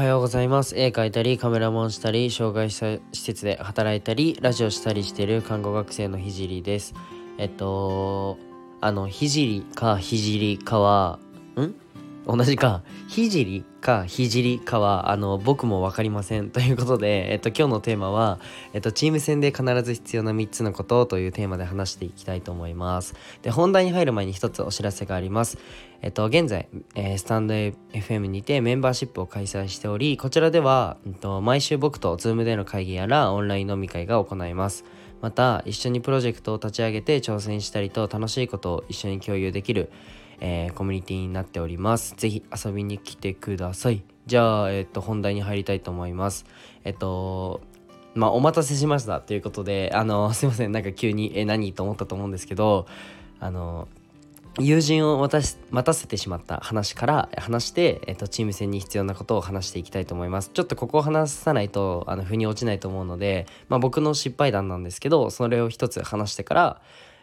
はようございます。絵描いたりカメラマンしたり障害者施設で働いたりラジオしたりしている看護学生のひじりです。えっとあのひじりかひじりかはん？同じかひじりかひじりかはあの僕も分かりません。ということで、えっと、今日のテーマは、えっと、チーム戦で必ず必要な3つのことというテーマで話していきたいと思います。で本題に入る前に一つお知らせがあります。えっと現在、えー、スタンド FM にてメンバーシップを開催しておりこちらでは、えっと、毎週僕と Zoom での会議やらオンライン飲み会が行います。また一緒にプロジェクトを立ち上げて挑戦したりと楽しいことを一緒に共有できるえー、コミュニティになっております。ぜひ遊びに来てください。じゃあ、えっ、と、本題に入りたいと思います。えっと、まあ、お待たせしましたということで、あの、すいません、なんか急に、え、何と思ったと思うんですけど、あの、友人を待た待たせてしまった話から話して、えっと、チーム戦に必要なことを話していきたいと思います。ちょっとここを話さないとあの腑に落ちないと思うので、まあ、僕の失敗談なんですけどそれを一つ話してから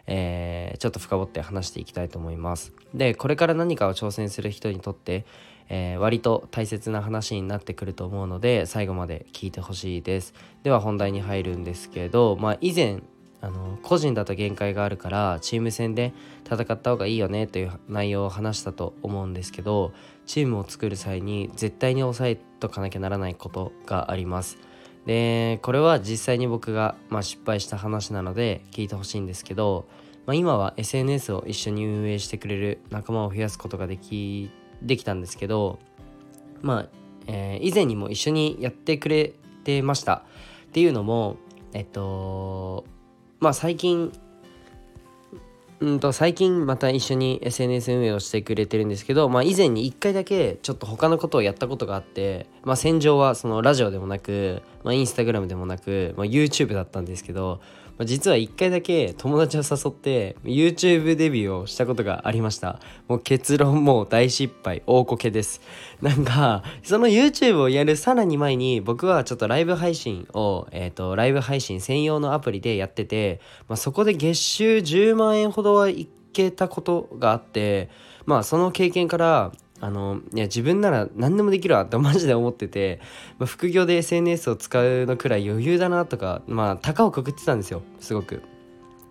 えー、ちょっと深掘って話していきたいと思います。でこれから何かを挑戦する人にとって、えー、割と大切な話になってくると思うので最後まで聞いてほしいです。では本題に入るんですけど、まあ、以前あの個人だと限界があるからチーム戦で戦った方がいいよねという内容を話したと思うんですけどチームを作る際に絶対に抑えとかなきゃならないことがあります。でこれは実際に僕が、まあ、失敗した話なので聞いてほしいんですけど、まあ、今は SNS を一緒に運営してくれる仲間を増やすことができできたんですけどまあ、えー、以前にも一緒にやってくれてました。っていうのもえっとまあ最近うんと最近また一緒に SNS 運営をしてくれてるんですけど、まあ、以前に1回だけちょっと他のことをやったことがあって、まあ、戦場はそのラジオでもなく、まあ、インスタグラムでもなく、まあ、YouTube だったんですけどまあ、実は1回だけ友達を誘って YouTube デビューをしたことがありました。もう結論もう大失敗大こけです。なんかその YouTube をやるさらに前に僕はちょっとライブ配信をえっ、ー、とライブ配信専用のアプリでやってて、まあ、そこで月収10万円ほどはいけたことがあってまあその経験からあのいや自分なら何でもできるわってマジで思ってて、まあ、副業で SNS を使うのくらい余裕だなとかまあ高をくくってたんですよすごく。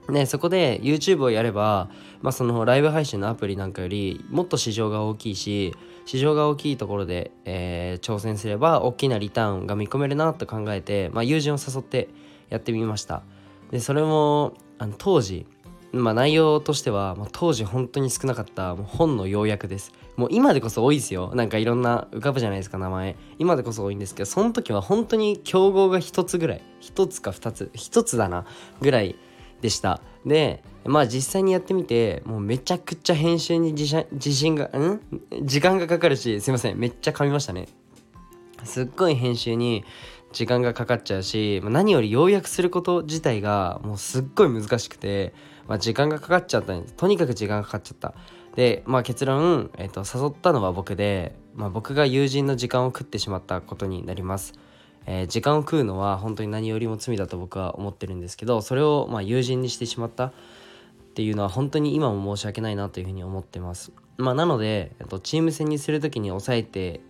ね、そこで YouTube をやれば、まあ、そのライブ配信のアプリなんかよりもっと市場が大きいし市場が大きいところで、えー、挑戦すれば大きなリターンが見込めるなと考えて、まあ、友人を誘ってやってみましたでそれもあの当時まあ、内容としては、まあ、当時本当に少なかったもう本の要約です。もう今でこそ多いですよ。なんかいろんな浮かぶじゃないですか、名前。今でこそ多いんですけど、その時は本当に競合が1つぐらい。1つか2つ。1つだな。ぐらいでした。で、まあ実際にやってみて、もうめちゃくちゃ編集に自信が、ん？時間がかかるし、すいません。めっちゃ噛みましたね。すっごい編集に時間がかかっちゃうし、何より要約すること自体がもうすっごい難しくて、まあ、時間がかかっちゃったんです。とにかく時間がかかっちゃった。でまあ結論、えーと、誘ったのは僕で、まあ、僕が友人の時間を食ってしまったことになります、えー、時間を食うのは本当に何よりも罪だと僕は思ってるんですけどそれをまあ友人にしてしまったっていうのは本当に今も申し訳ないなというふうに思ってます。まあなので、えっと、チーム戦にする時に抑えて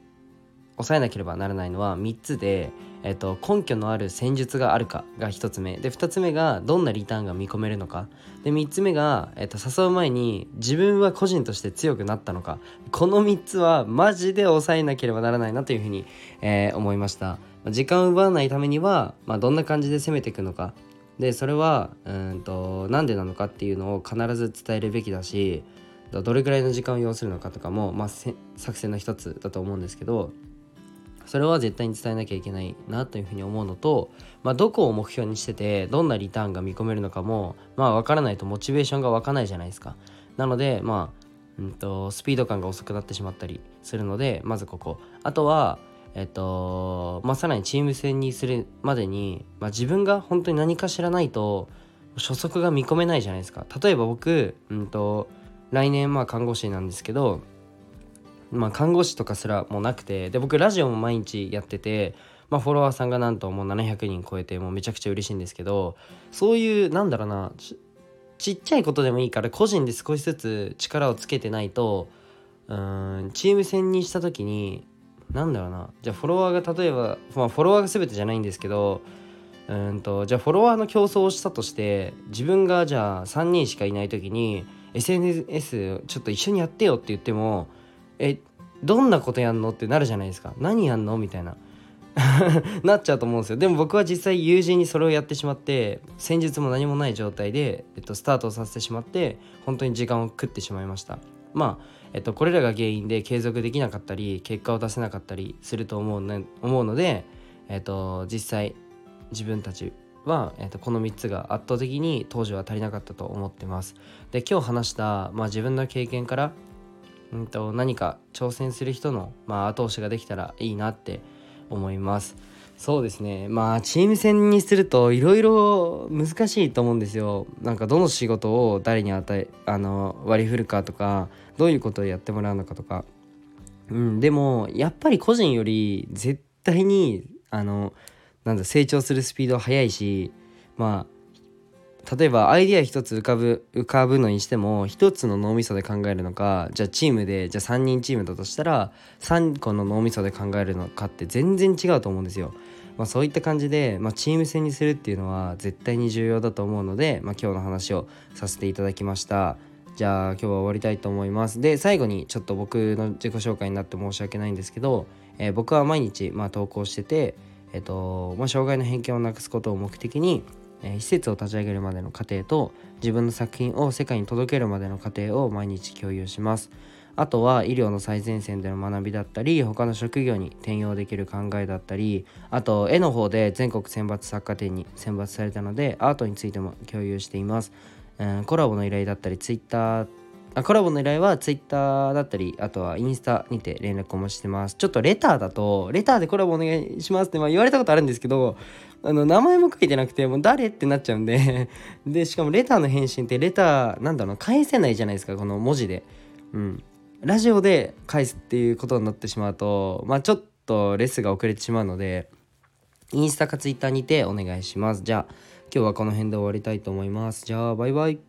抑えなければならないのは3つで、えっと、根拠のある戦術があるかが1つ目。で2つ目がどんなリターンが見込めるのか。で3つ目が、えっと、誘う前に自分は個人として強くなったのか。この3つはマジで抑えなければならないなというふうに、えー、思いました。時間を奪わないためには、まあ、どんな感じで攻めていくのか。でそれはうんとなんでなのかっていうのを必ず伝えるべきだしどれぐらいの時間を要するのかとかも、まあ、作戦の一つだと思うんですけどそれは絶対に伝えなきゃいけないなというふうに思うのと、まあ、どこを目標にしててどんなリターンが見込めるのかもまあ分からないとモチベーションが湧かないじゃないですか。なのでまあ、うんと、スピード感が遅くなってしまったりするのでまずここ。あとはえっとまあさらにチーム戦にするまでに、まあ、自分が本当に何か知らないと初速が見込めないじゃないですか。例えば僕、うんと来年まあ看護師なんですけどまあ、看護師とかすらもなくてで僕ラジオも毎日やってて、まあ、フォロワーさんがなんともう700人超えてもうめちゃくちゃ嬉しいんですけどそういうなんだろうなちっちゃいことでもいいから個人で少しずつ力をつけてないとうんチーム戦にした時になんだろうなじゃあフォロワーが例えば、まあ、フォロワーが全てじゃないんですけどうんとじゃあフォロワーの競争をしたとして自分がじゃあ3人しかいない時に SNS ちょっと一緒にやってよって言ってもえどんなことやんのってなるじゃないですか。何やんのみたいな。なっちゃうと思うんですよ。でも僕は実際友人にそれをやってしまって戦術も何もない状態で、えっと、スタートさせてしまって本当に時間を食ってしまいました。まあ、えっと、これらが原因で継続できなかったり結果を出せなかったりすると思う,、ね、思うので、えっと、実際自分たちは、えー、とこの3つが圧倒的に当時は足りなかったと思ってます。で今日話した、まあ、自分の経験から、うんと、何か挑戦する人の、まあ、後押しができたらいいなって思います。そうですねまあチーム戦にするといろいろ難しいと思うんですよ。なんかどの仕事を誰に与えあの割り振るかとかどういうことをやってもらうのかとか。うん、でもやっぱり個人より絶対にあのなんだ成長するスピードは速いしまあ例えばアイディア一つ浮かぶ浮かぶのにしても一つの脳みそで考えるのかじゃあチームでじゃあ3人チームだとしたら3個の脳みそで考えるのかって全然違うと思うんですよ。まあ、そういった感じで、まあ、チーム戦にするっていうのは絶対に重要だと思うので、まあ、今日の話をさせていただきました。じゃあ今日は終わりたいと思います。で最後にちょっと僕の自己紹介になって申し訳ないんですけど、えー、僕は毎日、まあ、投稿しててえっとまあ、障害の偏見をなくすことを目的に、えー、施設を立ち上げるまでの過程と自分の作品を世界に届けるまでの過程を毎日共有します。あとは医療の最前線での学びだったり他の職業に転用できる考えだったりあと絵の方で全国選抜作家展に選抜されたのでアートについても共有しています、うん、コラボの依頼だったり Twitter コラボの依頼は Twitter だったりあとはインスタにて連絡をもしてます。ちょっとレターだとレターでコラボお願いしますってまあ言われたことあるんですけどあの名前も書いてなくてもう誰ってなっちゃうんで でしかもレターの返信ってレターなんだろう返せないじゃないですかこの文字で。うん。ラジオで返すっていうことになってしまうとまあちょっとレスが遅れてしまうのでインスタかツイッターにてお願いします。じゃあ今日はこの辺で終わりたいと思います。じゃあバイバイ。